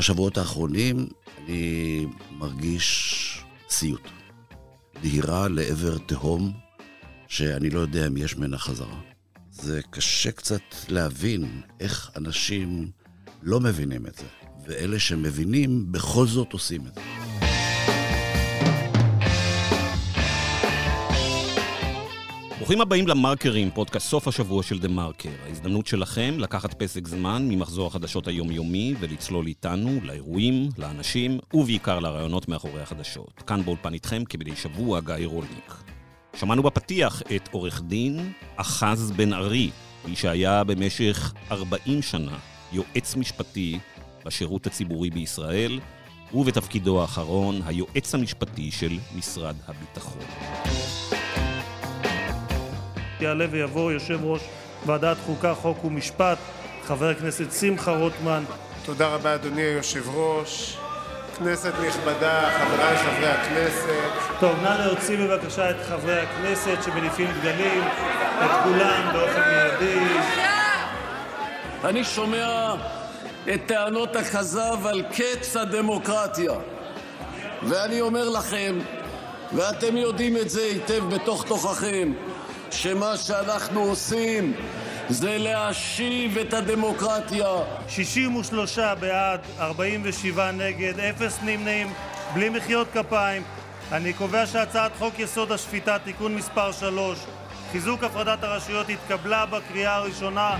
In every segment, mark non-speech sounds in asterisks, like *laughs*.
בשבועות האחרונים אני מרגיש סיוט. דהירה לעבר תהום שאני לא יודע אם יש ממנה חזרה. זה קשה קצת להבין איך אנשים לא מבינים את זה, ואלה שמבינים בכל זאת עושים את זה. ברוכים הבאים למרקרים, פודקאסט סוף השבוע של דה מרקר. ההזדמנות שלכם לקחת פסק זמן ממחזור החדשות היומיומי ולצלול איתנו לאירועים, לאנשים ובעיקר לרעיונות מאחורי החדשות. כאן באולפן איתכם כמדי שבוע גיא רולניק. שמענו בפתיח את עורך דין אחז בן ארי, מי שהיה במשך 40 שנה יועץ משפטי בשירות הציבורי בישראל, ובתפקידו האחרון היועץ המשפטי של משרד הביטחון. יעלה ויבוא יושב ראש ועדת חוקה, חוק ומשפט, חבר הכנסת שמחה רוטמן. תודה רבה, אדוני היושב ראש. כנסת נכבדה, חבריי חברי הכנסת. טוב, נא להוציא בבקשה את חברי הכנסת שמניפים דגלים, את כולם באופן מיידי. אני שומע את טענות הכזב על קץ הדמוקרטיה, ואני אומר לכם, ואתם יודעים את זה היטב בתוך תוככם, שמה שאנחנו עושים זה להשיב את הדמוקרטיה. 63 בעד, 47 נגד, אפס נמנעים, בלי מחיאות כפיים. אני קובע שהצעת חוק יסוד השפיטה (תיקון מס' 3) חיזוק הפרדת הרשויות התקבלה בקריאה הראשונה.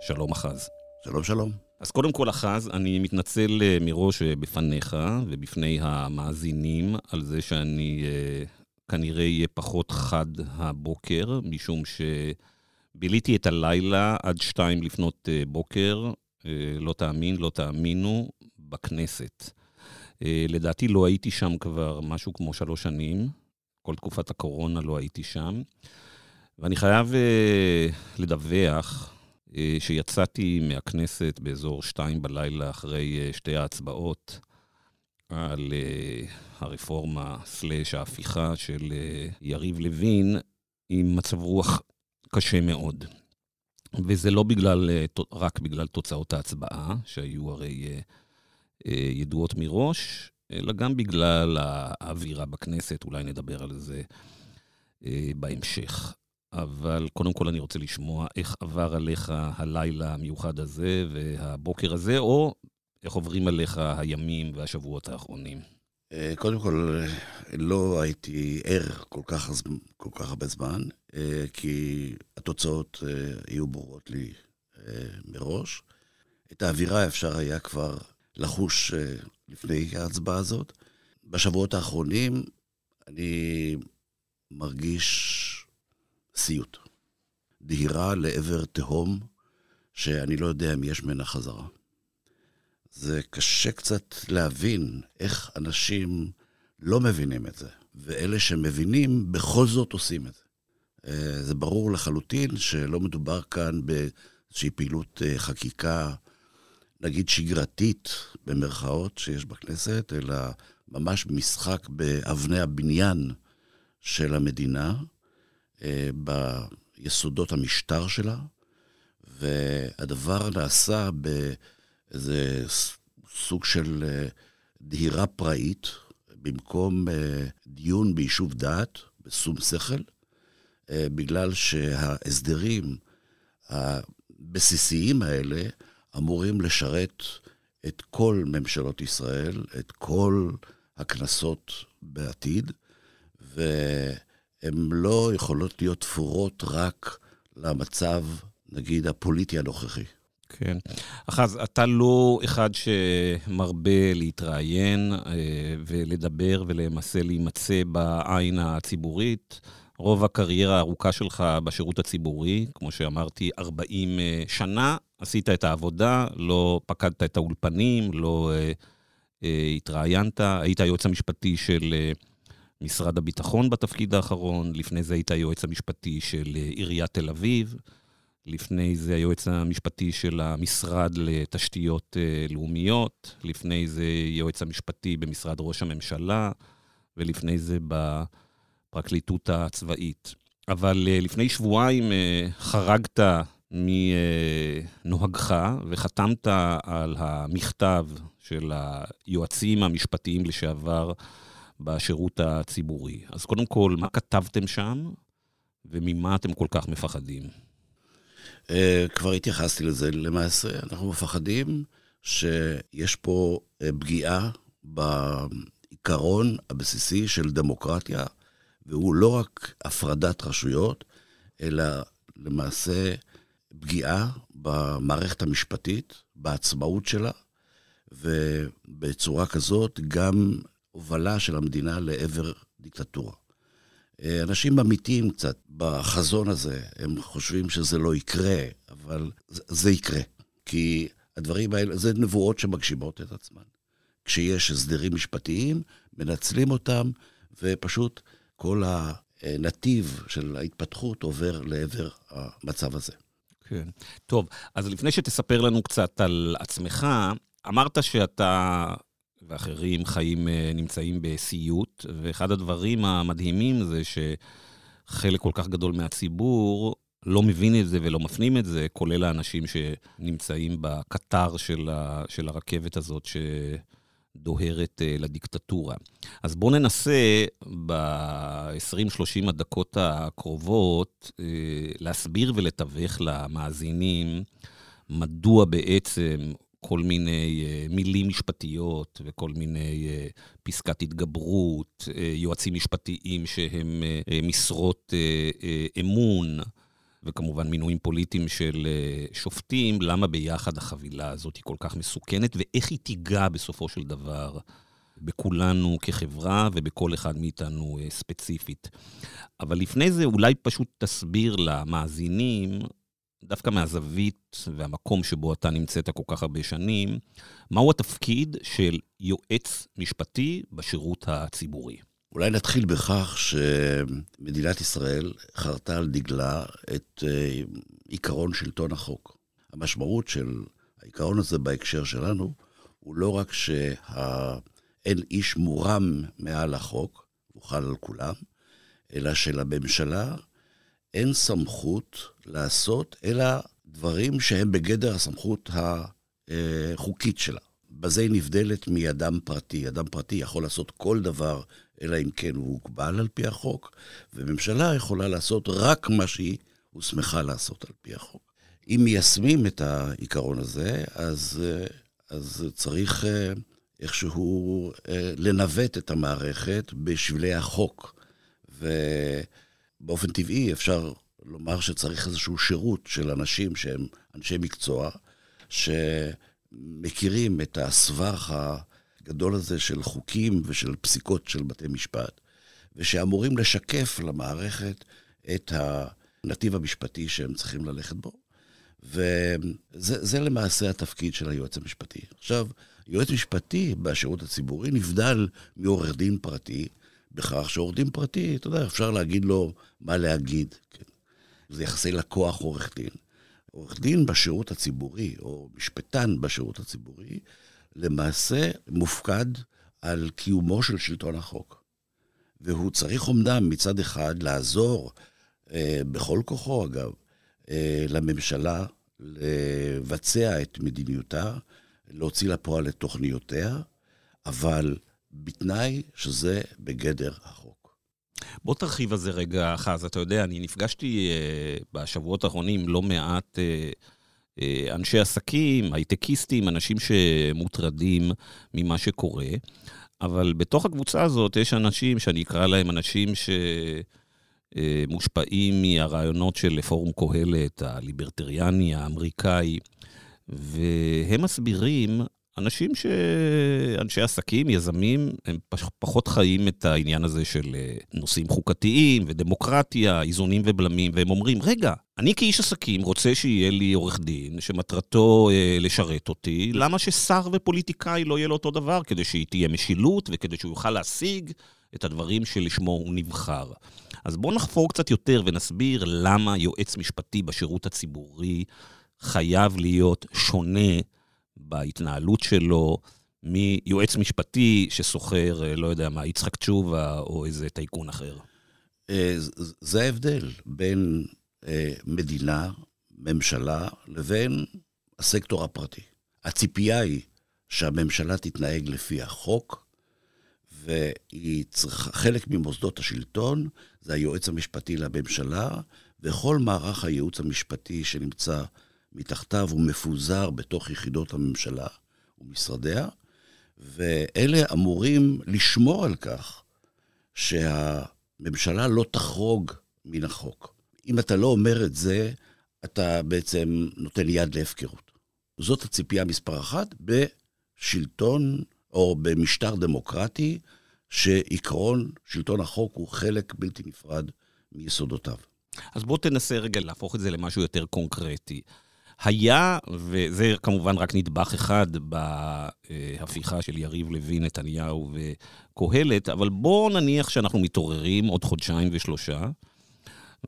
שלום אחז. שלום, שלום. אז קודם כל, אחז, אני מתנצל אה, מראש אה, בפניך ובפני המאזינים על זה שאני אה, כנראה אהיה פחות חד הבוקר, משום שביליתי את הלילה עד שתיים לפנות בוקר, לא תאמין, לא תאמינו, בכנסת. לדעתי לא הייתי שם כבר משהו כמו שלוש שנים, כל תקופת הקורונה לא הייתי שם. ואני חייב לדווח שיצאתי מהכנסת באזור שתיים בלילה אחרי אה, שתי ההצבעות על אה, הרפורמה סלאש ההפיכה של יריב לוין, עם מצב רוח קשה מאוד. וזה לא בגלל, רק בגלל תוצאות ההצבעה, שהיו הרי ידועות מראש, אלא גם בגלל האווירה בכנסת, אולי נדבר על זה בהמשך. אבל קודם כל אני רוצה לשמוע איך עבר עליך הלילה המיוחד הזה והבוקר הזה, או איך עוברים עליך הימים והשבועות האחרונים. אה, קודם כל, לא הייתי ער כל כך, כל כך הרבה זמן, אה, כי התוצאות אה, היו ברורות לי מראש. את האווירה אפשר היה כבר לחוש לפני ההצבעה הזאת. בשבועות האחרונים אני מרגיש סיוט. דהירה לעבר תהום שאני לא יודע אם יש ממנה חזרה. זה קשה קצת להבין איך אנשים לא מבינים את זה, ואלה שמבינים בכל זאת עושים את זה. אה, זה ברור לחלוטין שלא מדובר כאן באיזושהי פעילות אה, חקיקה, נגיד שגרתית, במרכאות, שיש בכנסת, אלא ממש משחק באבני הבניין של המדינה, ביסודות המשטר שלה, והדבר נעשה באיזה סוג של אה, דהירה פראית, במקום אה, דיון ביישוב דעת, בשום שכל, בגלל שההסדרים הבסיסיים האלה אמורים לשרת את כל ממשלות ישראל, את כל הכנסות בעתיד, ו... הן לא יכולות להיות תפורות רק למצב, נגיד, הפוליטי הנוכחי. כן. אחז, אתה לא אחד שמרבה להתראיין אה, ולדבר ולמעשה להימצא בעין הציבורית. רוב הקריירה הארוכה שלך בשירות הציבורי, כמו שאמרתי, 40 אה, שנה, עשית את העבודה, לא פקדת את האולפנים, לא אה, התראיינת, היית היועץ המשפטי של... משרד הביטחון בתפקיד האחרון, לפני זה היית היועץ המשפטי של אה, עיריית תל אביב, לפני זה היועץ המשפטי של המשרד לתשתיות אה, לאומיות, לפני זה יועץ המשפטי במשרד ראש הממשלה, ולפני זה הפרקליטות הצבאית. אבל אה, לפני שבועיים חרגת מנוהגך וחתמת על המכתב של היועצים המשפטיים לשעבר בשירות הציבורי. אז קודם כל, מה כתבתם שם וממה אתם כל כך מפחדים? אה, כבר התייחסתי לזה למעשה. אנחנו מפחדים שיש פה פגיעה בעיקרון הבסיסי של דמוקרטיה, והוא לא רק הפרדת רשויות, אלא למעשה פגיעה במערכת המשפטית, בעצמאות שלה, ובצורה כזאת גם הובלה של המדינה לעבר דיקטטורה. אנשים אמיתיים קצת בחזון הזה, הם חושבים שזה לא יקרה, אבל זה יקרה. כי הדברים האלה, זה נבואות שמגשימות את עצמן. כשיש הסדרים משפטיים, מנצלים אותם, ופשוט כל הנתיב של ההתפתחות עובר לעבר המצב הזה. כן. טוב, אז לפני שתספר לנו קצת על עצמך, אמרת שאתה ואחרים חיים, אה, נמצאים בסיוט, ואחד הדברים המדהימים זה שחלק כל כך גדול מהציבור לא מבין את זה ולא מפנים את זה, כולל האנשים שנמצאים בקטר של, של הרכבת הזאת, ש... דוהרת uh, לדיקטטורה. אז בואו ננסה ב-20-30 הדקות הקרובות uh, להסביר ולתווך למאזינים מדוע בעצם כל מיני uh, מילים משפטיות וכל מיני uh, פסקת התגברות, uh, יועצים משפטיים שהם משרות אמון, וכמובן מינויים פוליטיים של אה, שופטים, למה ביחד החבילה הזאת היא כל כך מסוכנת, ואיך היא תיגע בסופו של דבר בכולנו כחברה ובכל אחד מאיתנו אה, ספציפית. אבל לפני זה אולי פשוט תסביר למאזינים, דווקא מהזווית והמקום שבו אתה נמצאת כל כך הרבה שנים, מהו התפקיד של יועץ משפטי בשירות הציבורי. אולי נתחיל בכך שמדינת ישראל חרתה על דגלה את אה, עיקרון שלטון החוק. המשמעות של העיקרון הזה בהקשר שלנו, הוא לא רק שאין איש מורם מעל החוק, הוא חל על כולם, אלא שלממשלה אין סמכות לעשות אלא דברים שהם בגדר הסמכות החוקית שלה. בזה היא נבדלת מאדם פרטי. אדם פרטי יכול לעשות כל דבר אלא אם כן הוא הוגבל על פי החוק, וממשלה יכולה לעשות רק מה שהיא הוסמכה לעשות על פי החוק. אם מיישמים את העיקרון הזה, אז, אז צריך אה, איכשהו אה, לנווט את המערכת בשבילי החוק. ובאופן טבעי אפשר לומר שצריך איזשהו שירות של אנשים שהם אנשי מקצוע, שמכירים את הסבך. הגדול הזה של חוקים ושל פסיקות של בתי משפט, ושאמורים לשקף למערכת את הנתיב המשפטי שהם צריכים ללכת בו. וזה למעשה התפקיד של היועץ המשפטי. עכשיו, יועץ משפטי בשירות הציבורי נבדל מעורך דין פרטי, בכך שעורך דין פרטי, אתה יודע, אפשר להגיד לו מה להגיד. כן. זה יחסי לקוח עורך דין. עורך דין בשירות הציבורי, או משפטן בשירות הציבורי, למעשה מופקד על קיומו של שלטון החוק. והוא צריך אומנם מצד אחד לעזור, אה, בכל כוחו אגב, אה, לממשלה לבצע את מדיניותה, להוציא לפועל את תוכניותיה, אבל בתנאי שזה בגדר החוק. בוא תרחיב על זה רגע, חז. אתה יודע, אני נפגשתי אה, בשבועות האחרונים לא מעט אה, אה, אנשי עסקים, הייטקיסטים, אנשים שמוטרדים ממה שקורה. אבל בתוך הקבוצה הזאת יש אנשים שאני אקרא להם אנשים שמושפעים מהרעיונות של פורום קהלת, הליברטריאני, האמריקאי, והם מסבירים אנשים ש... אנשי עסקים, יזמים, הם פחות חיים את העניין הזה של אה, נושאים חוקתיים ודמוקרטיה, איזונים ובלמים, והם אומרים, רגע, אני כאיש עסקים רוצה שיהיה לי עורך דין שמטרתו אה, לשרת אותי, למה ששר ופוליטיקאי לא יהיה לו אותו דבר? כדי שהיא תהיה משילות וכדי שהוא יוכל להשיג את הדברים שלשמו הוא נבחר. אז בואו נחפור קצת יותר ונסביר למה יועץ משפטי בשירות הציבורי חייב להיות שונה בהתנהלות שלו מיועץ משפטי שסוחר, אה, לא יודע מה, יצחק תשובה או איזה טייקון אחר. אה, זה ההבדל בין אה, מדינה, ממשלה, לבין הסקטור הפרטי. הציפייה היא שהממשלה תתנהג לפי החוק, והיא צריכה, חלק ממוסדות השלטון זה היועץ המשפטי לממשלה, וכל מערך הייעוץ המשפטי שנמצא מתחתיו הוא מפוזר בתוך יחידות הממשלה ומשרדיה, ואלה אמורים לשמור על כך שהממשלה לא תחרוג מן החוק. אם אתה לא אומר את זה, אתה בעצם נותן יד להפקרות. זאת הציפייה מספר אחת בשלטון או במשטר דמוקרטי, שעקרון שלטון החוק הוא חלק בלתי נפרד מיסודותיו. אז בוא תנסה רגע להפוך את זה למשהו יותר קונקרטי. היה, וזה כמובן רק נדבך אחד בהפיכה של יריב לוין, נתניהו וקהלת, אבל בואו נניח שאנחנו מתעוררים עוד חודשיים ושלושה,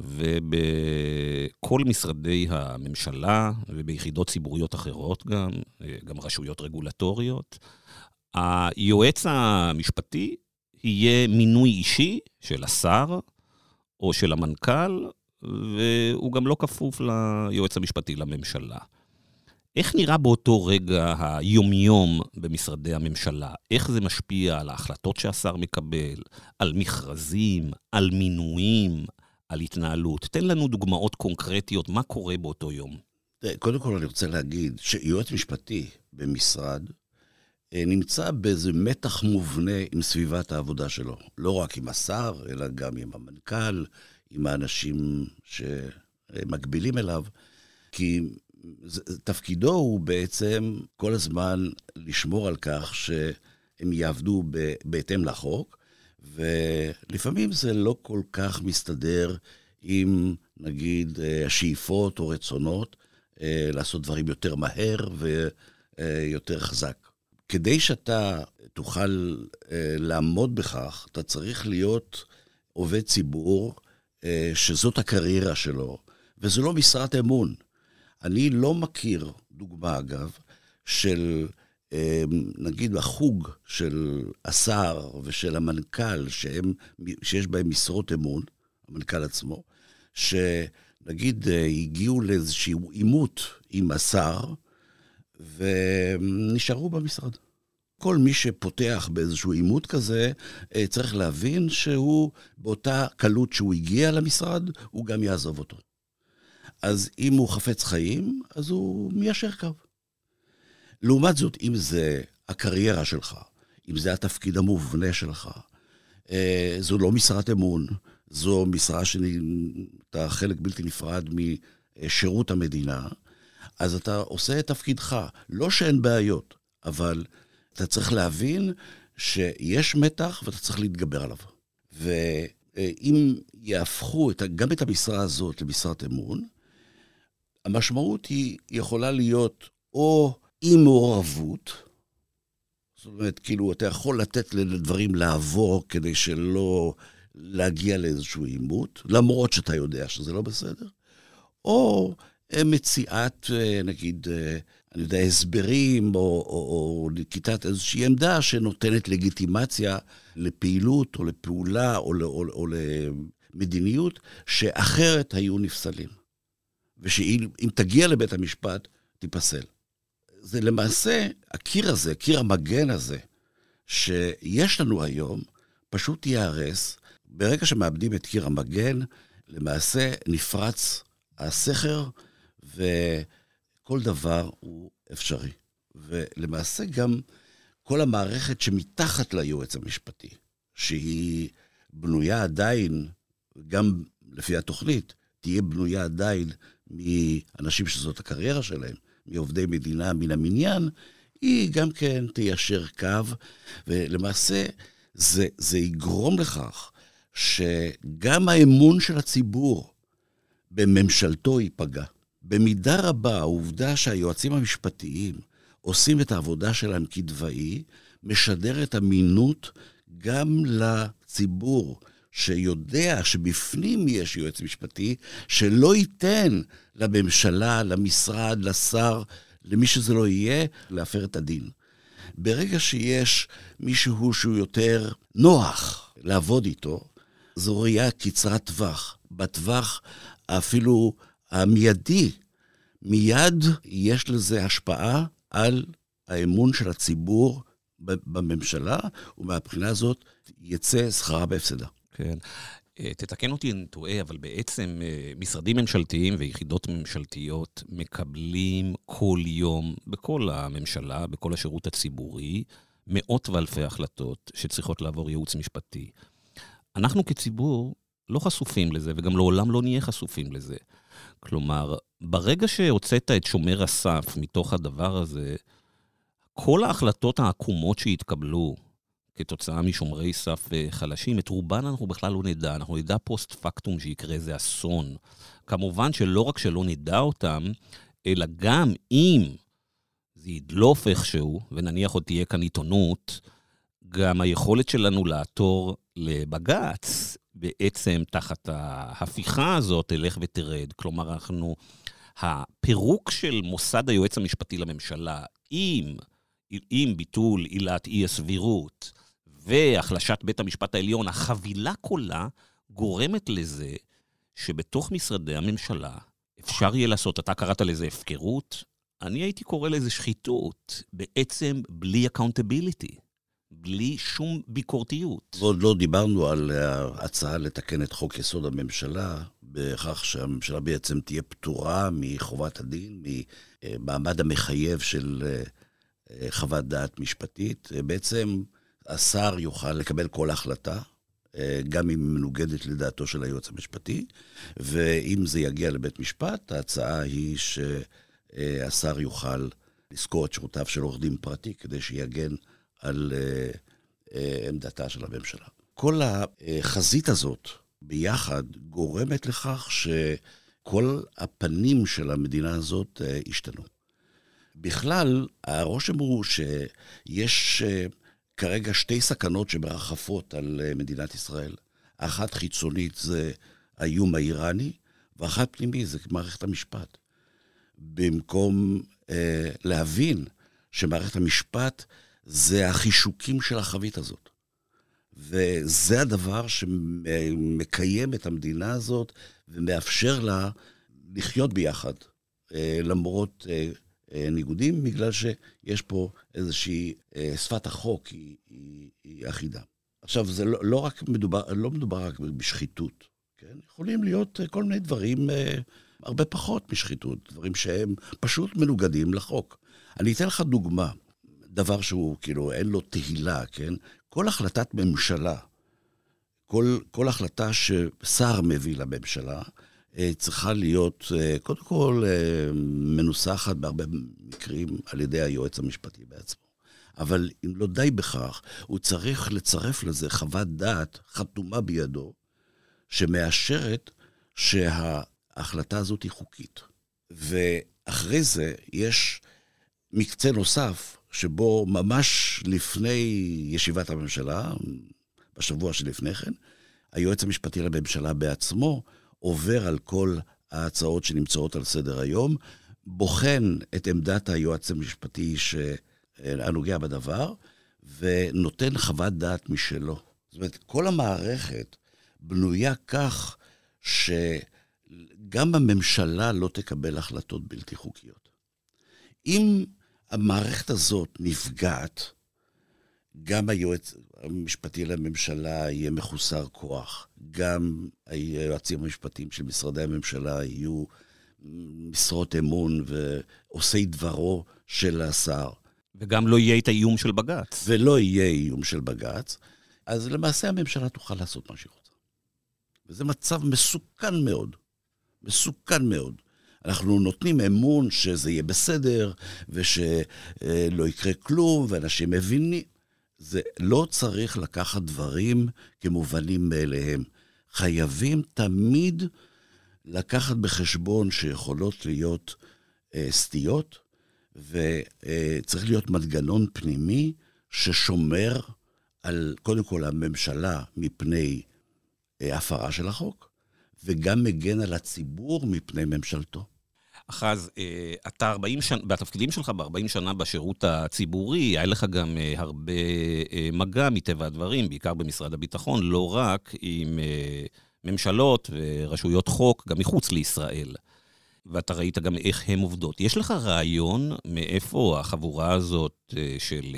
ובכל משרדי הממשלה וביחידות ציבוריות אחרות גם, גם רשויות רגולטוריות, היועץ המשפטי יהיה מינוי אישי של השר או של המנכ"ל, והוא גם לא כפוף ליועץ המשפטי לממשלה. איך נראה באותו רגע היומיום במשרדי הממשלה? איך זה משפיע על ההחלטות שהשר מקבל, על מכרזים, על מינויים, על התנהלות? תן לנו דוגמאות קונקרטיות, מה קורה באותו יום. קודם כל אני רוצה להגיד שיועץ משפטי במשרד אה, נמצא באיזה מתח מובנה עם סביבת העבודה שלו. לא רק עם השר, אלא גם עם המנכ"ל, עם האנשים שמקבילים אליו, כי תפקידו הוא בעצם כל הזמן לשמור על כך שהם יעבדו בהתאם לחוק, ולפעמים זה לא כל כך מסתדר עם, נגיד, השאיפות או רצונות אה, לעשות דברים יותר מהר ויותר חזק. כדי שאתה תוכל אה, לעמוד בכך, אתה צריך להיות עובד ציבור אה, שזאת הקריירה שלו, וזה לא משרת אמון. אני לא מכיר, דוגמה אגב, של אה, נגיד החוג של השר ושל המנכ"ל, שהם, שיש בהם משרות אמון, המנכ"ל עצמו, שנגיד אה, הגיעו לאיזשהו עימות עם השר, ונשארו במשרד. כל מי שפותח באיזשהו עימות כזה, אה, צריך להבין שהוא, באותה קלות שהוא הגיע למשרד, הוא גם יעזוב אותו. אז אם הוא חפץ חיים, אז הוא מיישר קו. לעומת זאת, אם זה הקריירה שלך, אם זה התפקיד המובנה שלך, אה, זו לא משרת אמון, זו משרה שאתה חלק בלתי נפרד משירות המדינה, אז אתה עושה את תפקידך. לא שאין בעיות, אבל אתה צריך להבין שיש מתח ואתה צריך להתגבר עליו. ואם יהפכו את, גם את המשרה הזאת למשרת אמון, המשמעות היא יכולה להיות או אי מעורבות, זאת אומרת, כאילו, אתה יכול לתת לדברים לעבור כדי שלא להגיע לאיזשהו עימות, למרות שאתה יודע שזה לא בסדר, או מציאת, נגיד, אני יודע, הסברים או, או, או נקיטת איזושהי עמדה שנותנת לגיטימציה לפעילות או לפעולה או, או, או למדיניות שאחרת היו נפסלים. ושאם תגיע לבית המשפט, תיפסל. זה למעשה, הקיר הזה, קיר המגן הזה, שיש לנו היום, פשוט ייהרס. ברגע שמאבדים את קיר המגן, למעשה נפרץ הסכר, ו... כל דבר הוא אפשרי. ולמעשה גם כל המערכת שמתחת ליועץ המשפטי, שהיא בנויה עדיין, גם לפי התוכנית, תהיה בנויה עדיין מאנשים שזאת הקריירה שלהם, מעובדי מדינה מן המניין, היא גם כן תיישר קו, ולמעשה זה, זה יגרום לכך שגם האמון של הציבור בממשלתו ייפגע. במידה רבה העובדה שהיועצים המשפטיים עושים את העבודה שלהם כדבעי, משדרת אמינות גם לציבור, שיודע שבפנים יש יועץ משפטי, שלא ייתן לממשלה, למשרד, לשר, למי שזה לא יהיה, להפר את הדין. ברגע שיש מישהו שהוא יותר נוח לעבוד איתו, זו ראייה קצרת טווח. בטווח אפילו המיידי, מיד יש לזה השפעה על האמון של הציבור בממשלה, ומהבחינה הזאת יצא שכרה בהפסדה. כן. אה, תתקן אותי אם טועה, אבל בעצם אה, משרדים ממשלתיים ויחידות ממשלתיות מקבלים כל יום, בכל הממשלה, בכל השירות הציבורי, מאות ואלפי החלטות שצריכות לעבור ייעוץ משפטי. אנחנו כציבור לא חשופים לזה, וגם לעולם לא נהיה חשופים לזה. כלומר, ברגע שהוצאת את שומר הסף מתוך הדבר הזה, כל ההחלטות העקומות שהתקבלו כתוצאה משומרי סף אה, חלשים, את רובן אנחנו בכלל לא נדע. אנחנו נדע פוסט פקטום שיקרה איזה אסון. כמובן שלא רק שלא נדע אותם, אלא גם אם זה ידלוף איכשהו, ונניח עוד תהיה כאן עיתונות, גם היכולת שלנו לעתור לבג"ץ, בעצם תחת ההפיכה הזאת, תלך ותרד. כלומר, אנחנו... הפירוק של מוסד היועץ המשפטי לממשלה, עם, עם ביטול עילת אי-הסבירות והחלשת בית המשפט העליון, החבילה כולה גורמת לזה שבתוך משרדי הממשלה אפשר יהיה לעשות, אתה קראת לזה הפקרות, אני הייתי קורא לזה שחיתות, בעצם בלי accountability. בלי שום ביקורתיות. ועוד לא דיברנו על ההצעה לתקן את חוק יסוד הממשלה, בכך שהממשלה בעצם תהיה פטורה מחובת הדין, ממעמד המחייב של אה, חוות דעת משפטית. בעצם השר יוכל לקבל כל החלטה, אה, גם אם היא מנוגדת לדעתו של היועץ המשפטי, ואם זה יגיע לבית משפט, ההצעה היא שהשר יוכל לשכור את שירותיו של עורך דין פרטי כדי שיגן על אה, אה, עמדתה של הממשלה. כל החזית הזאת ביחד גורמת לכך שכל הפנים של המדינה הזאת אה, השתנו. בכלל, הרושם הוא שיש כרגע שתי סכנות שמרחפות על מדינת ישראל. אחת חיצונית זה האיום האיראני, ואחת פנימית זה מערכת המשפט. במקום אה, להבין שמערכת המשפט זה החישוקים של החבית הזאת. וזה הדבר שמקיים את המדינה הזאת ומאפשר לה לחיות ביחד, אה, למרות אה, אה, ניגודים, בגלל שיש פה איזושהי, שפת החוק היא, היא, היא אחידה. עכשיו, זה לא, לא רק מדובר, לא מדובר רק בשחיתות, כן? יכולים להיות כל מיני דברים, הרבה פחות משחיתות, דברים שהם פשוט מנוגדים לחוק. אני אתן לך דוגמה. דבר שהוא, כאילו, אין לו תהילה, כן? כל החלטת ממשלה, כל, כל החלטה ששר מביא לממשלה, אה, צריכה להיות, אה, קודם כל, אה, מנוסחת בהרבה מקרים על ידי היועץ המשפטי בעצמו. אבל אם לא די בכך, הוא צריך לצרף לזה חוות דעת חתומה בידו, שמאשרת שההחלטה הזאת היא חוקית. ואחרי זה יש מקצה נוסף, שבו ממש לפני ישיבת הממשלה, בשבוע שלפני כן, היועץ המשפטי לממשלה בעצמו עובר על כל ההצעות שנמצאות על סדר היום, בוחן את עמדת היועץ המשפטי הנוגע בדבר, ונותן חוות דעת משלו. זאת אומרת, כל המערכת בנויה כך שגם הממשלה לא תקבל החלטות בלתי חוקיות. אם המערכת הזאת נפגעת, גם היועץ המשפטי לממשלה יהיה מחוסר כוח, גם היועצים המשפטיים של משרדי הממשלה יהיו משרות אמון ועושי דברו של השר. וגם לא יהיה את האיום של בג"ץ. ולא יהיה איום של בג"ץ, אז למעשה הממשלה תוכל לעשות מה שהיא רוצה. וזה מצב מסוכן מאוד. מסוכן מאוד. אנחנו נותנים אמון שזה יהיה בסדר, ושלא יקרה כלום, ואנשים מבינים. זה לא צריך לקחת דברים כמובנים מאליהם. חייבים תמיד לקחת בחשבון שיכולות להיות אה, סטיות, וצריך אה, להיות מנגנון פנימי ששומר על, קודם כל, הממשלה מפני אה, הפרה של החוק, וגם מגן על הציבור מפני ממשלתו. אחז, אה, אתה 40 שנה, בתפקידים שלך ב-40 שנה בשירות הציבורי, היה לך גם אה, הרבה אה, מגע מטבע הדברים, בעיקר במשרד הביטחון, לא רק עם ממשלות ורשויות חוק, גם מחוץ לישראל. ואתה ראית גם איך הן עובדות. יש לך רעיון מאיפה החבורה הזאת של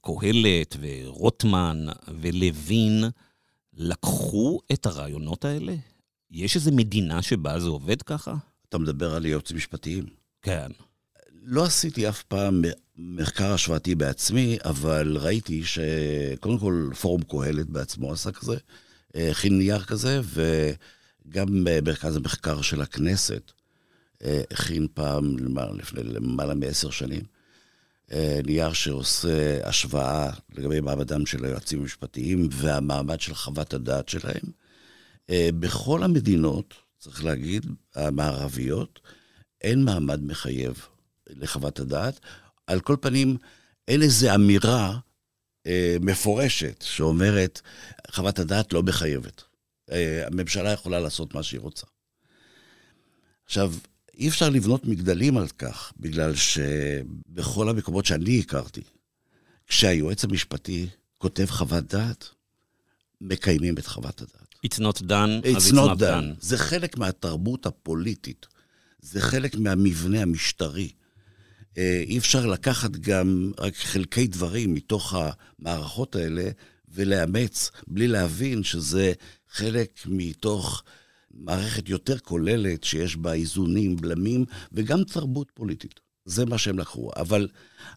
קהלת ורוטמן ולוין לקחו את הרעיונות האלה? יש איזו מדינה שבה זה עובד ככה? אתה מדבר על יועצים משפטיים. כן. לא עשיתי אף פעם מחקר השוואתי בעצמי, אבל ראיתי שקודם כל פורום קהלת בעצמו עשה כזה, הכין נייר כזה, וגם מרכז המחקר של הכנסת הכין פעם, לפני למעלה מעשר שנים, נייר שעושה השוואה לגבי מעמדם של היועצים המשפטיים והמעמד של חוות הדעת שלהם. בכל המדינות, צריך להגיד, המערביות, אין מעמד מחייב לחוות הדעת. על כל פנים, אין איזו אמירה אה, מפורשת שאומרת, חוות הדעת לא מחייבת. אה, הממשלה יכולה לעשות מה שהיא רוצה. עכשיו, אי אפשר לבנות מגדלים על כך, בגלל שבכל המקומות שאני הכרתי, כשהיועץ המשפטי כותב חוות דעת, מקיימים את חוות הדעת. It's not done, it's אז it's not, not done. done. זה חלק מהתרבות הפוליטית, זה חלק מהמבנה המשטרי. אה, אי אפשר לקחת גם רק חלקי דברים מתוך המערכות האלה ולאמץ בלי להבין שזה חלק מתוך מערכת יותר כוללת שיש בה איזונים, בלמים וגם תרבות פוליטית. זה מה שהם לקחו. אבל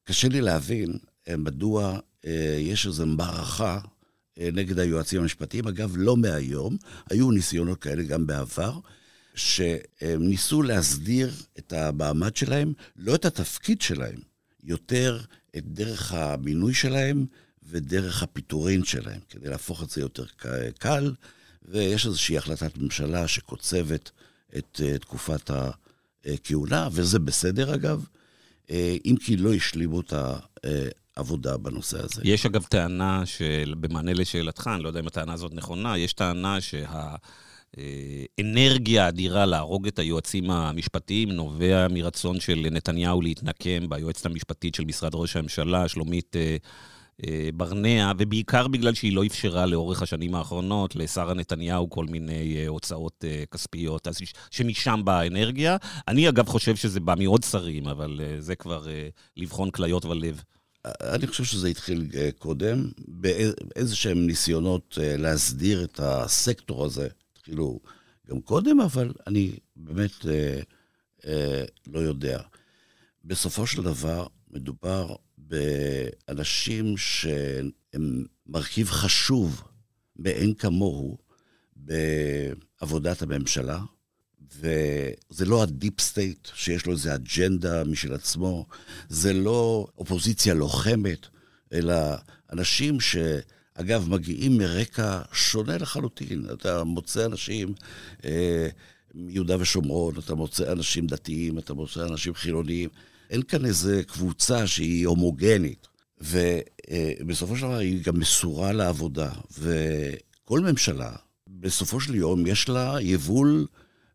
קשה לי להבין אה, מדוע אה, יש איזו מערכה נגד היועצים המשפטיים. אגב, לא מהיום, היו ניסיונות כאלה גם בעבר, שהם ניסו להסדיר את המעמד שלהם, לא את התפקיד שלהם, יותר את דרך המינוי שלהם ודרך הפיטורין שלהם, כדי להפוך את זה יותר קל, ויש איזושהי החלטת ממשלה שקוצבת את אה, תקופת הכהונה, וזה בסדר אגב, uh, אם כי לא השלימו את עבודה בנושא הזה. יש אגב טענה של, במענה לשאלתך, אני לא יודע אם הטענה הזאת נכונה, יש טענה שה... אנרגיה אדירה להרוג את היועצים המשפטיים נובע מרצון של נתניהו להתנקם ביועצת המשפטית של משרד ראש הממשלה, שלומית אה, אה, ברנע, ובעיקר בגלל שהיא לא אפשרה לאורך השנים האחרונות לשרה נתניהו כל מיני אה, הוצאות כספיות, אז שמשם באה האנרגיה. אני אגב חושב שזה בא מעוד שרים, אבל זה כבר לבחון כליות ולב. אני חושב שזה התחיל אה, קודם, באיזה שהם ניסיונות אה, להסדיר את הסקטור הזה. התחילו גם קודם, אבל אני באמת אה, אה, לא יודע. בסופו של דבר, מדובר באנשים שהם מרכיב חשוב מאין כמוהו בעבודת הממשלה, וזה לא ה deep state שיש לו איזה אג'נדה משל עצמו, זה לא אופוזיציה לוחמת, אלא אנשים ש... אגב, מגיעים מרקע שונה לחלוטין. אתה מוצא אנשים אה, מיהודה ושומרון, אתה מוצא אנשים דתיים, אתה מוצא אנשים חילוניים. אין כאן איזה קבוצה שהיא הומוגנית. ובסופו של דבר היא גם מסורה לעבודה. וכל ממשלה, בסופו של יום, יש לה יבול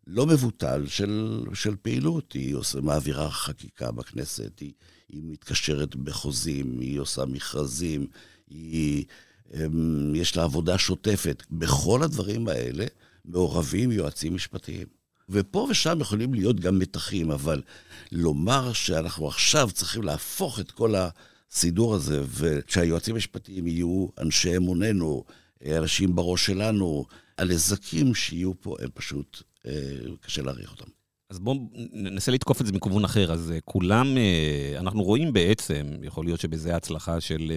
לא מבוטל של, של פעילות. היא עושה, מעבירה חקיקה בכנסת, היא, היא מתקשרת בחוזים, היא עושה מכרזים, היא, הם, יש לה עבודה שוטפת. בכל הדברים האלה מעורבים יועצים משפטיים. ופה ושם יכולים להיות גם מתחים, אבל לומר שאנחנו עכשיו צריכים להפוך את כל הסידור הזה, ושהיועצים המשפטיים יהיו אנשי אמוננו, אנשים בראש שלנו, הנזקים שיהיו פה הם פשוט קשה להעריך אותם. אז בואו ננסה לתקוף את זה מכיוון אחר. אז אה, כולם, אה, אנחנו רואים בעצם, יכול להיות שבזה ההצלחה של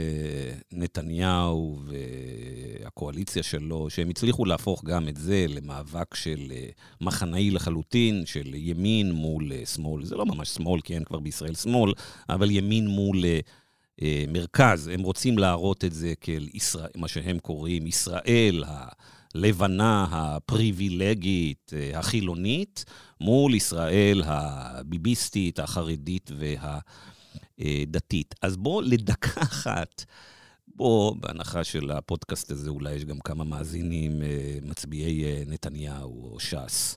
נתניהו והקואליציה שלו, שהם הצליחו להפוך גם את זה למאבק של מחנאי לחלוטין, של ימין מול שמאל. זה לא ממש שמאל, כי אין כבר בישראל שמאל, אבל ימין מול... מרכז, הם רוצים להראות את זה כאל ישראל, מה שהם קוראים ישראל הלבנה, הפריבילגית, אה, החילונית, מול ישראל הביביסטית, החרדית והדתית. אז בואו לדקה *laughs* אחת, בואו, בהנחה של הפודקאסט הזה, אולי יש גם כמה מאזינים אה, מצביעי אה, נתניהו או ש"ס.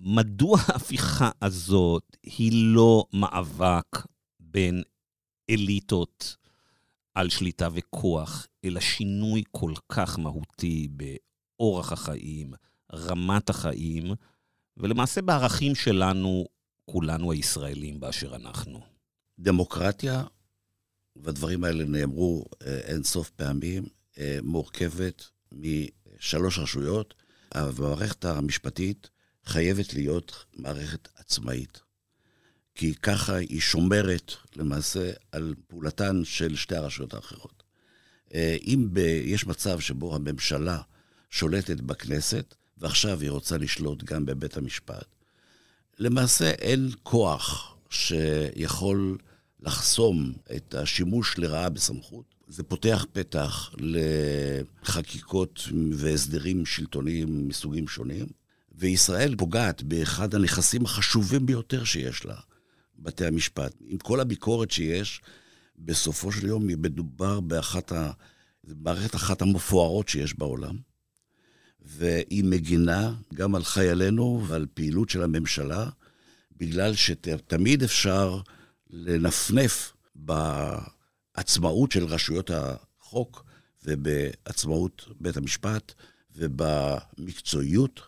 מדוע ההפיכה הזאת היא לא מאבק בין אליטות על שליטה וכוח, אלא שינוי כל כך מהותי באורח החיים, רמת החיים, ולמעשה בערכים שלנו, כולנו הישראלים באשר אנחנו. דמוקרטיה, והדברים האלה נאמרו אה, אין סוף פעמים, אה, מורכבת משלוש רשויות. המערכת המשפטית חייבת להיות מערכת עצמאית. כי ככה היא שומרת למעשה על פעולתן של שתי הרשויות האחרות. אה, אם ב, יש מצב שבו הממשלה שולטת בכנסת, ועכשיו היא רוצה לשלוט גם בבית המשפט, למעשה אין כוח שיכול לחסום את השימוש לרעה בסמכות. זה פותח פתח לחקיקות והסדרים שלטוניים מסוגים שונים, וישראל פוגעת באחד הנכסים החשובים ביותר שיש לה, בתי המשפט. עם כל הביקורת שיש, בסופו של יום מדובר באחת ה... מערכת אחת המפוארות שיש בעולם, והיא מגינה גם על חיילינו ועל פעילות של הממשלה, בגלל שתמיד אפשר לנפנף בעצמאות של רשויות החוק ובעצמאות בית המשפט ובמקצועיות,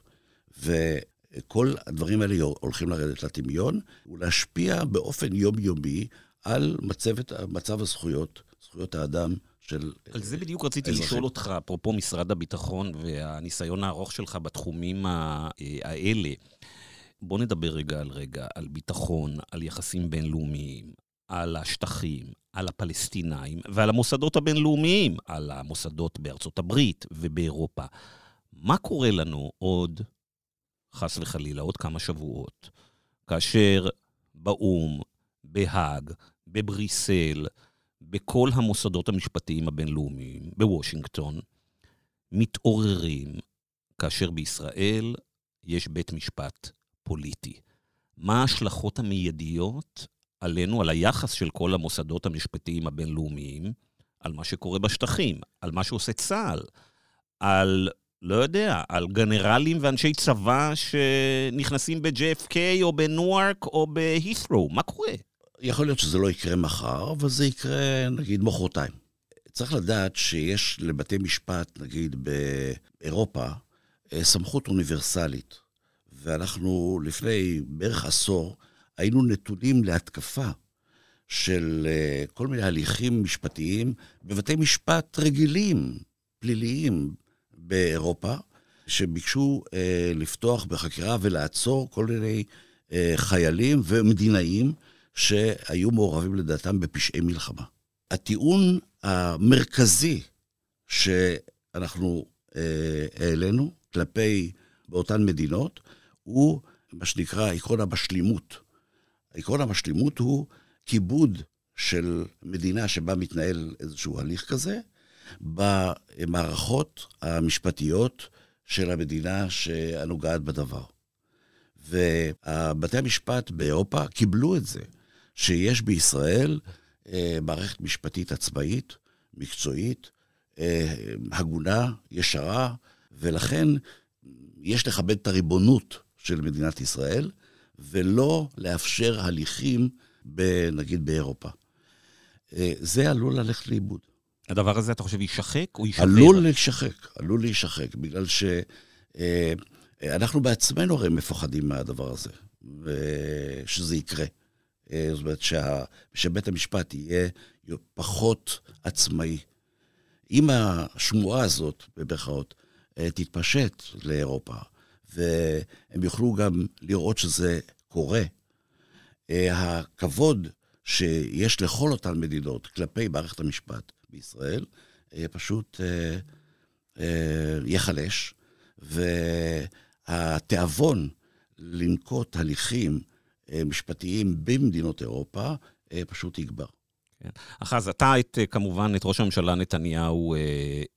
וכל הדברים האלה הולכים לרדת לטמיון ולהשפיע באופן יומיומי על מצבת, מצב הזכויות, זכויות האדם של... על זה בדיוק רציתי אזרחים. לשאול אותך, אפרופו משרד הביטחון והניסיון הארוך שלך בתחומים האלה. בוא נדבר רגע על רגע, על ביטחון, על יחסים בינלאומיים, על השטחים, על הפלסטינאים ועל המוסדות הבינלאומיים, על המוסדות בארצות הברית ובאירופה. מה קורה לנו עוד, חס וחלילה, עוד כמה שבועות, כאשר באו"ם, בהאג, בבריסל, בכל המוסדות המשפטיים הבינלאומיים, בוושינגטון, מתעוררים כאשר בישראל יש בית משפט פוליטי. מה ההשלכות המיידיות עלינו, על היחס של כל המוסדות המשפטיים הבינלאומיים, על מה שקורה בשטחים, על מה שעושה צה"ל, על, לא יודע, על גנרלים ואנשי צבא שנכנסים ב-JFK או בנוארק או בהית'רו, מה קורה? יכול להיות שזה לא יקרה מחר, אבל זה יקרה, נגיד, מחרתיים. צריך לדעת שיש לבתי משפט, נגיד, באירופה, אה, סמכות אוניברסלית. ואנחנו לפני בערך עשור היינו נתונים להתקפה של אה, כל מיני הליכים משפטיים בבתי משפט רגילים, פליליים, באירופה, שביקשו אה, לפתוח בחקירה ולעצור כל מיני חיילים ומדינאים שהיו מעורבים לדעתם בפשעי מלחמה. הטיעון המרכזי שאנחנו אה, העלינו כלפי באותן מדינות הוא מה שנקרא עקרון המשלימות. עקרון המשלימות הוא כיבוד של מדינה שבה מתנהל איזשהו הליך כזה, במערכות המשפטיות של המדינה הנוגעת בדבר. ובתי המשפט באירופה קיבלו את זה, שיש בישראל אה, מערכת משפטית עצמאית, מקצועית, אה, הגונה, ישרה, ולכן יש לכבד את הריבונות של מדינת ישראל, ולא לאפשר הליכים, נגיד באירופה. אה, זה עלול ללכת לאיבוד. הדבר הזה, אתה חושב, יישחק או יישחק? עלול להישחק, עלול להישחק, בגלל שאנחנו אה, בעצמנו הרי מפחדים מהדבר הזה, ושזה יקרה. אה, זאת אומרת, שה, שבית המשפט יהיה פחות עצמאי. אם השמועה הזאת, במירכאות, תתפשט לאירופה, והם יוכלו גם לראות שזה קורה. אה, הכבוד שיש לכל אותן מדינות כלפי מערכת המשפט בישראל, אה, פשוט אה, ייחלש, והתיאבון לנקוט הליכים משפטיים במדינות אירופה פשוט יגבר. כן. אחז, אתה את, אה, כמובן את ראש הממשלה נתניהו אה,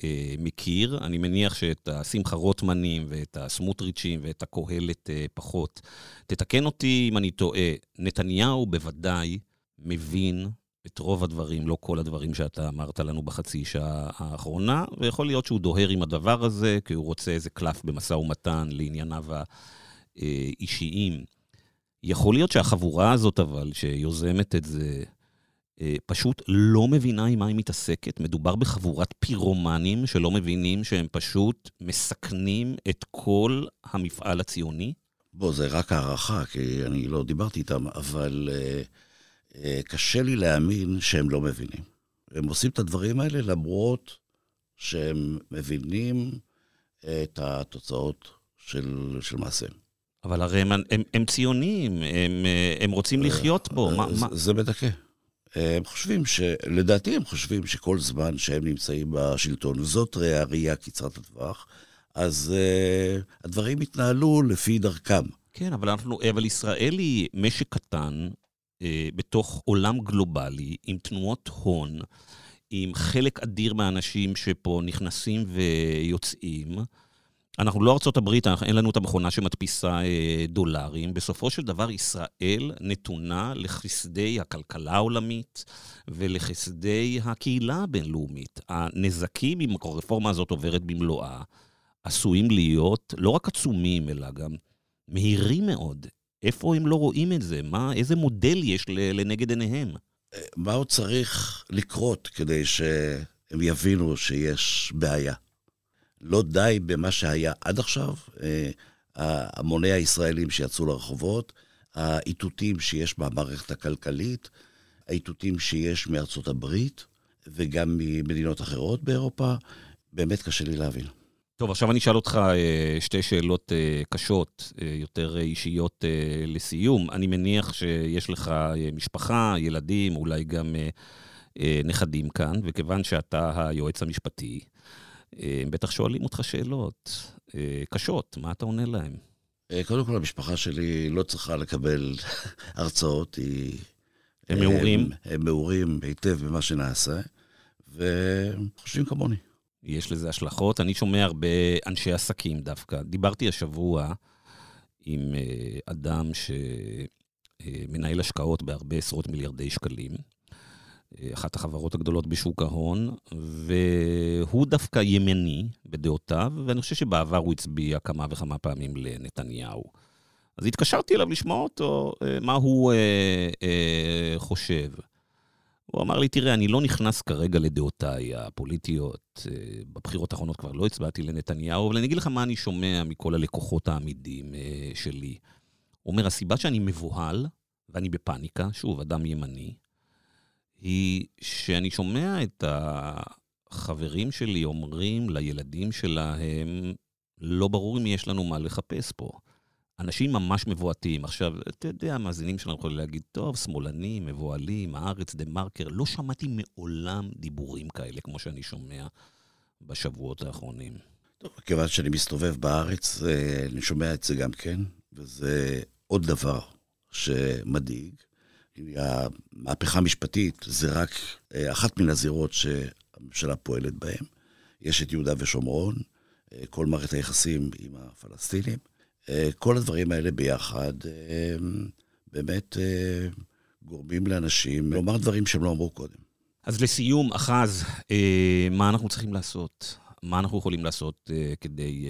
אה, מכיר. אני מניח שאת השמחה רוטמנים ואת הסמוטריצ'ים ואת הקהלת אה, פחות. תתקן אותי אם אני טועה, נתניהו בוודאי מבין את רוב הדברים, לא כל הדברים שאתה אמרת לנו בחצי שעה האחרונה, ויכול להיות שהוא דוהר עם הדבר הזה, כי הוא רוצה איזה קלף במשא ומתן לענייניו אה, אישיים. יכול להיות שהחבורה הזאת, אבל, שיוזמת את זה, אה, פשוט לא מבינה עם מה היא מתעסקת. מדובר בחבורת פירומנים שלא מבינים שהם פשוט מסכנים את כל המפעל הציוני? בוא, זה רק הערכה, כי אני לא דיברתי איתם, אבל אה, אה, קשה לי להאמין שהם לא מבינים. הם עושים את הדברים האלה למרות שהם מבינים את התוצאות של, של מעשיהם. אבל הרי הם, הם, הם ציונים, הם, הם רוצים לחיות בו. זה, מה, מה... זה מדכא. הם חושבים ש... לדעתי הם חושבים שכל זמן שהם נמצאים בשלטון, וזאת הראייה קצרת הטווח, אז uh, הדברים יתנהלו לפי דרכם. כן, אבל, אנחנו, אבל ישראל היא משק קטן uh, בתוך עולם גלובלי, עם תנועות הון, עם חלק אדיר מהאנשים שפה נכנסים ויוצאים. אנחנו לא ארצות הברית, אין לנו את המכונה שמדפיסה אה, דולרים. בסופו של דבר, ישראל נתונה לחסדי הכלכלה העולמית ולחסדי הקהילה הבינלאומית. הנזקים, אם הרפורמה הזאת עוברת במלואה, עשויים להיות לא רק עצומים, אלא גם מהירים מאוד. איפה הם לא רואים את זה? מה, איזה מודל יש לנגד עיניהם? מה עוד צריך לקרות כדי שהם יבינו שיש בעיה? לא די במה שהיה עד עכשיו, אה, המוני הישראלים שיצאו לרחובות, האיתותים שיש במערכת הכלכלית, האיתותים שיש מארצות הברית וגם ממדינות אחרות באירופה, באמת קשה לי להבין. טוב, עכשיו אני אשאל אותך אה, שתי שאלות אה, קשות, יותר אישיות לסיום. אני מניח שיש לך משפחה, ילדים, אולי גם נכדים כאן, וכיוון שאתה היועץ המשפטי, הם בטח שואלים אותך שאלות אה, קשות, מה אתה עונה להם? אה, קודם כל, המשפחה שלי לא צריכה לקבל *laughs* הרצאות, היא... הם מעורים? הם, מעורים היטב במה שנעשה, וחושבים כמוני. יש לזה השלכות. אני שומע הרבה אנשי עסקים דווקא. דיברתי השבוע עם אה, אדם שמנהל השקעות בהרבה עשרות מיליארדי שקלים. אחת החברות הגדולות בשוק ההון, והוא דווקא ימני בדעותיו, ואני חושב שבעבר הוא הצביע כמה וכמה פעמים לנתניהו. אז התקשרתי אליו לשמוע אותו, אה, מה הוא אה, אה, חושב. הוא אמר לי, תראה, אני לא נכנס כרגע לדעותיי הפוליטיות. אה, בבחירות האחרונות כבר לא הצבעתי לנתניהו, אבל אני אגיד לך מה אני שומע מכל הלקוחות העמידים אה, שלי. הוא אומר, הסיבה שאני מבוהל, ואני בפאניקה, שוב, אדם ימני, היא שאני שומע את החברים שלי אומרים לילדים שלהם, לא ברור אם יש לנו מה לחפש פה. אנשים ממש מבועתים. עכשיו, אתה יודע, המאזינים שלנו יכולים להגיד, טוב, שמאלנים, מבוהלים, הארץ, דה מרקר. לא שמעתי מעולם דיבורים כאלה, כמו שאני שומע בשבועות האחרונים. טוב, כיוון שאני מסתובב בארץ, אה, אני שומע את זה גם כן, וזה עוד דבר שמדאיג. המהפכה המשפטית זה רק אה, אחת מן הזירות שהממשלה פועלת בהן. יש את יהודה ושומרון, אה, כל מערכת היחסים עם הפלסטינים. אה, כל הדברים האלה ביחד באמת גורמים לאנשים לומר דברים שהם לא אמרו קודם. אז לסיום, אחז, מה אנחנו צריכים לעשות? מה אנחנו יכולים לעשות כדי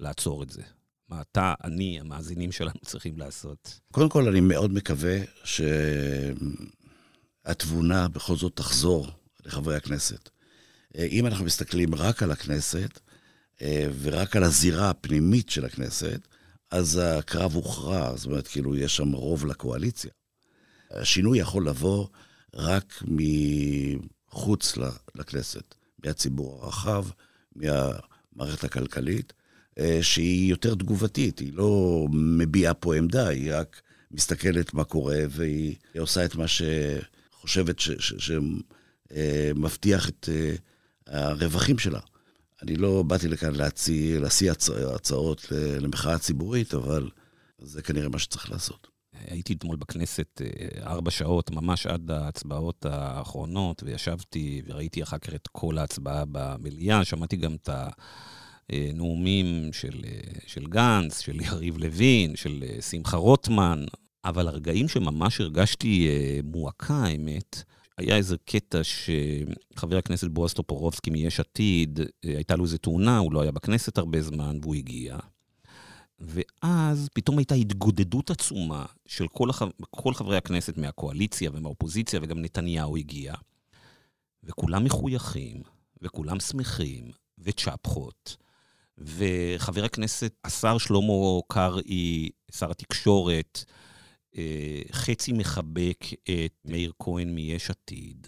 לעצור את זה? מה אתה, אני, המאזינים שלנו *laughs* צריכים לעשות? קודם כל, אני מאוד מקווה שהתבונה בכל זאת תחזור לחברי הכנסת. אם אנחנו מסתכלים רק על הכנסת ורק על הזירה הפנימית של הכנסת, אז הקרב הוכרע, זאת אומרת, כאילו, יש שם רוב לקואליציה. השינוי יכול לבוא רק מחוץ לכנסת, מהציבור הרחב, מהמערכת הכלכלית. אה, שהיא יותר תגובתית, היא לא מביעה פה עמדה, היא רק מסתכלת מה קורה, והיא עושה את מה שחושבת שמבטיח את אה, הרווחים שלה. אני לא באתי לכאן להציע, להציע הצעות למחאה ציבורית, אבל זה כנראה מה שצריך לעשות. הייתי אתמול בכנסת אה, ארבע שעות, ממש עד ההצבעות האחרונות, וישבתי וראיתי אחר כך את כל ההצבעה במליאה, שמעתי גם את ה... אה, נאומים של, אה, של גנץ, של יריב לוין, של אה, שמחה רוטמן, אבל הרגעים שממש הרגשתי מועקה, האמת, היה איזה קטע שחבר הכנסת בועז טופורובסקי מיש עתיד, הייתה לו איזו תאונה, הוא לא היה בכנסת הרבה זמן, והוא הגיע. ואז פתאום הייתה התגודדות עצומה של כל, הח... כל חברי הכנסת מהקואליציה ומהאופוזיציה, וגם נתניהו הגיע, וכולם מחויכים, וכולם שמחים, וצ'פחות. וחבר הכנסת, השר שלמה קרעי, שר התקשורת, אה, חצי מחבק את מאיר כהן מיש עתיד.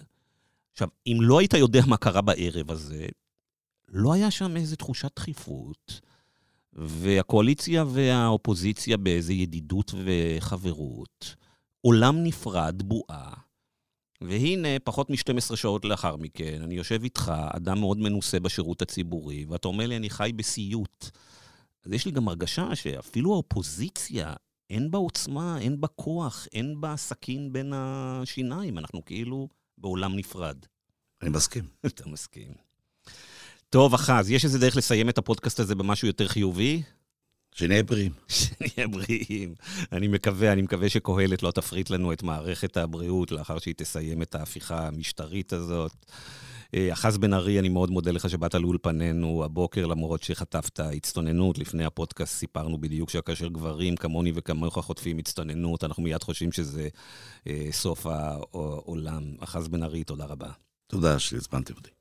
עכשיו, אם לא היית יודע מה קרה בערב הזה, לא היה שם איזו תחושת דחיפות, והקואליציה והאופוזיציה באיזו ידידות וחברות. עולם נפרד, בועה. והנה, פחות מ-12 שעות לאחר מכן, אני יושב איתך, אדם מאוד מנוסה בשירות הציבורי, ואתה אומר לי, אני חי בסיוט. אז יש לי גם הרגשה שאפילו האופוזיציה, אין בה עוצמה, אין בה כוח, אין בה סכין בין השיניים. אנחנו כאילו בעולם נפרד. אני מסכים. אתה מסכים. טוב, אחז, יש איזה דרך לסיים את הפודקאסט הזה במשהו יותר חיובי? שנהיה בריאים. *laughs* שנהיה בריאים. אני מקווה, אני מקווה שקהלת לא תפריט לנו את מערכת הבריאות לאחר שהיא תסיים את ההפיכה המשטרית הזאת. אה, אחז בן ארי, אני מאוד מודה לך שבאת לאולפנינו הבוקר, למרות שחטפת הצטוננות. לפני הפודקאסט סיפרנו בדיוק שכאשר גברים כמוני וכמוך חוטפים הצטוננות, אנחנו מיד חושבים שזה אה, סוף העולם. אחז בן ארי, תודה רבה. תודה שהזמנתם אותי.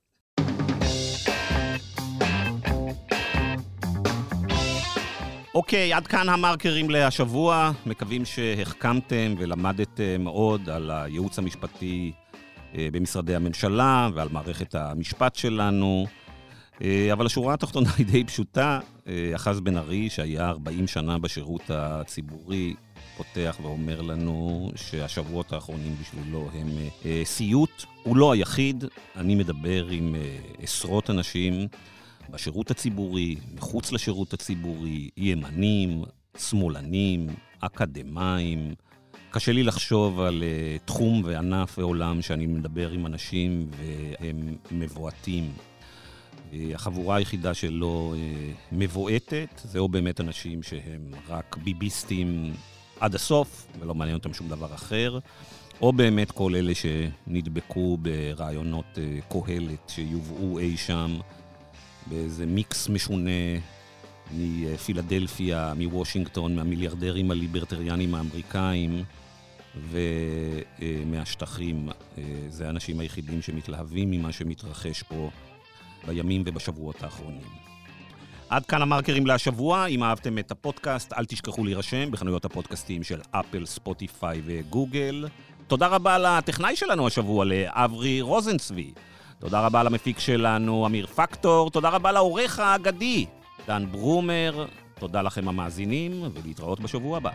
אוקיי, עד כאן המרקרים להשבוע. מקווים שהחכמתם ולמדתם עוד על הייעוץ המשפטי אה, במשרדי הממשלה ועל מערכת המשפט שלנו. אה, אבל השורה התחתונה היא די פשוטה. אה, אחז בן ארי, שהיה 40 שנה בשירות הציבורי, פותח ואומר לנו שהשבועות האחרונים בשבילו הם סיוט. הוא לא היחיד, אני מדבר עם עשרות אנשים. בשירות הציבורי, מחוץ לשירות הציבורי, ימנים, שמאלנים, אקדמאים. קשה לי לחשוב על uh, תחום וענף ועולם שאני מדבר עם אנשים והם מבועתים. Uh, החבורה היחידה שלא uh, מבועטת, זה או באמת אנשים שהם רק ביביסטים עד הסוף, ולא מעניין אותם שום דבר אחר, או באמת כל אלה שנדבקו ברעיונות קהלת שיובאו אי שם. באיזה מיקס משונה מפילדלפיה, מוושינגטון, מהמיליארדרים הליברטריאנים האמריקאים ומהשטחים. זה האנשים היחידים שמתלהבים ממה שמתרחש פה בימים ובשבועות האחרונים. עד כאן המרקרים להשבוע. אם אהבתם את הפודקאסט, אל תשכחו להירשם בחנויות הפודקאסטים של אפל, ספוטיפיי וגוגל. תודה רבה לטכנאי שלנו השבוע, לאברי רוזנצבי. תודה רבה למפיק שלנו, אמיר פקטור. תודה רבה לעורך האגדי, דן ברומר. תודה לכם המאזינים, ולהתראות בשבוע הבא.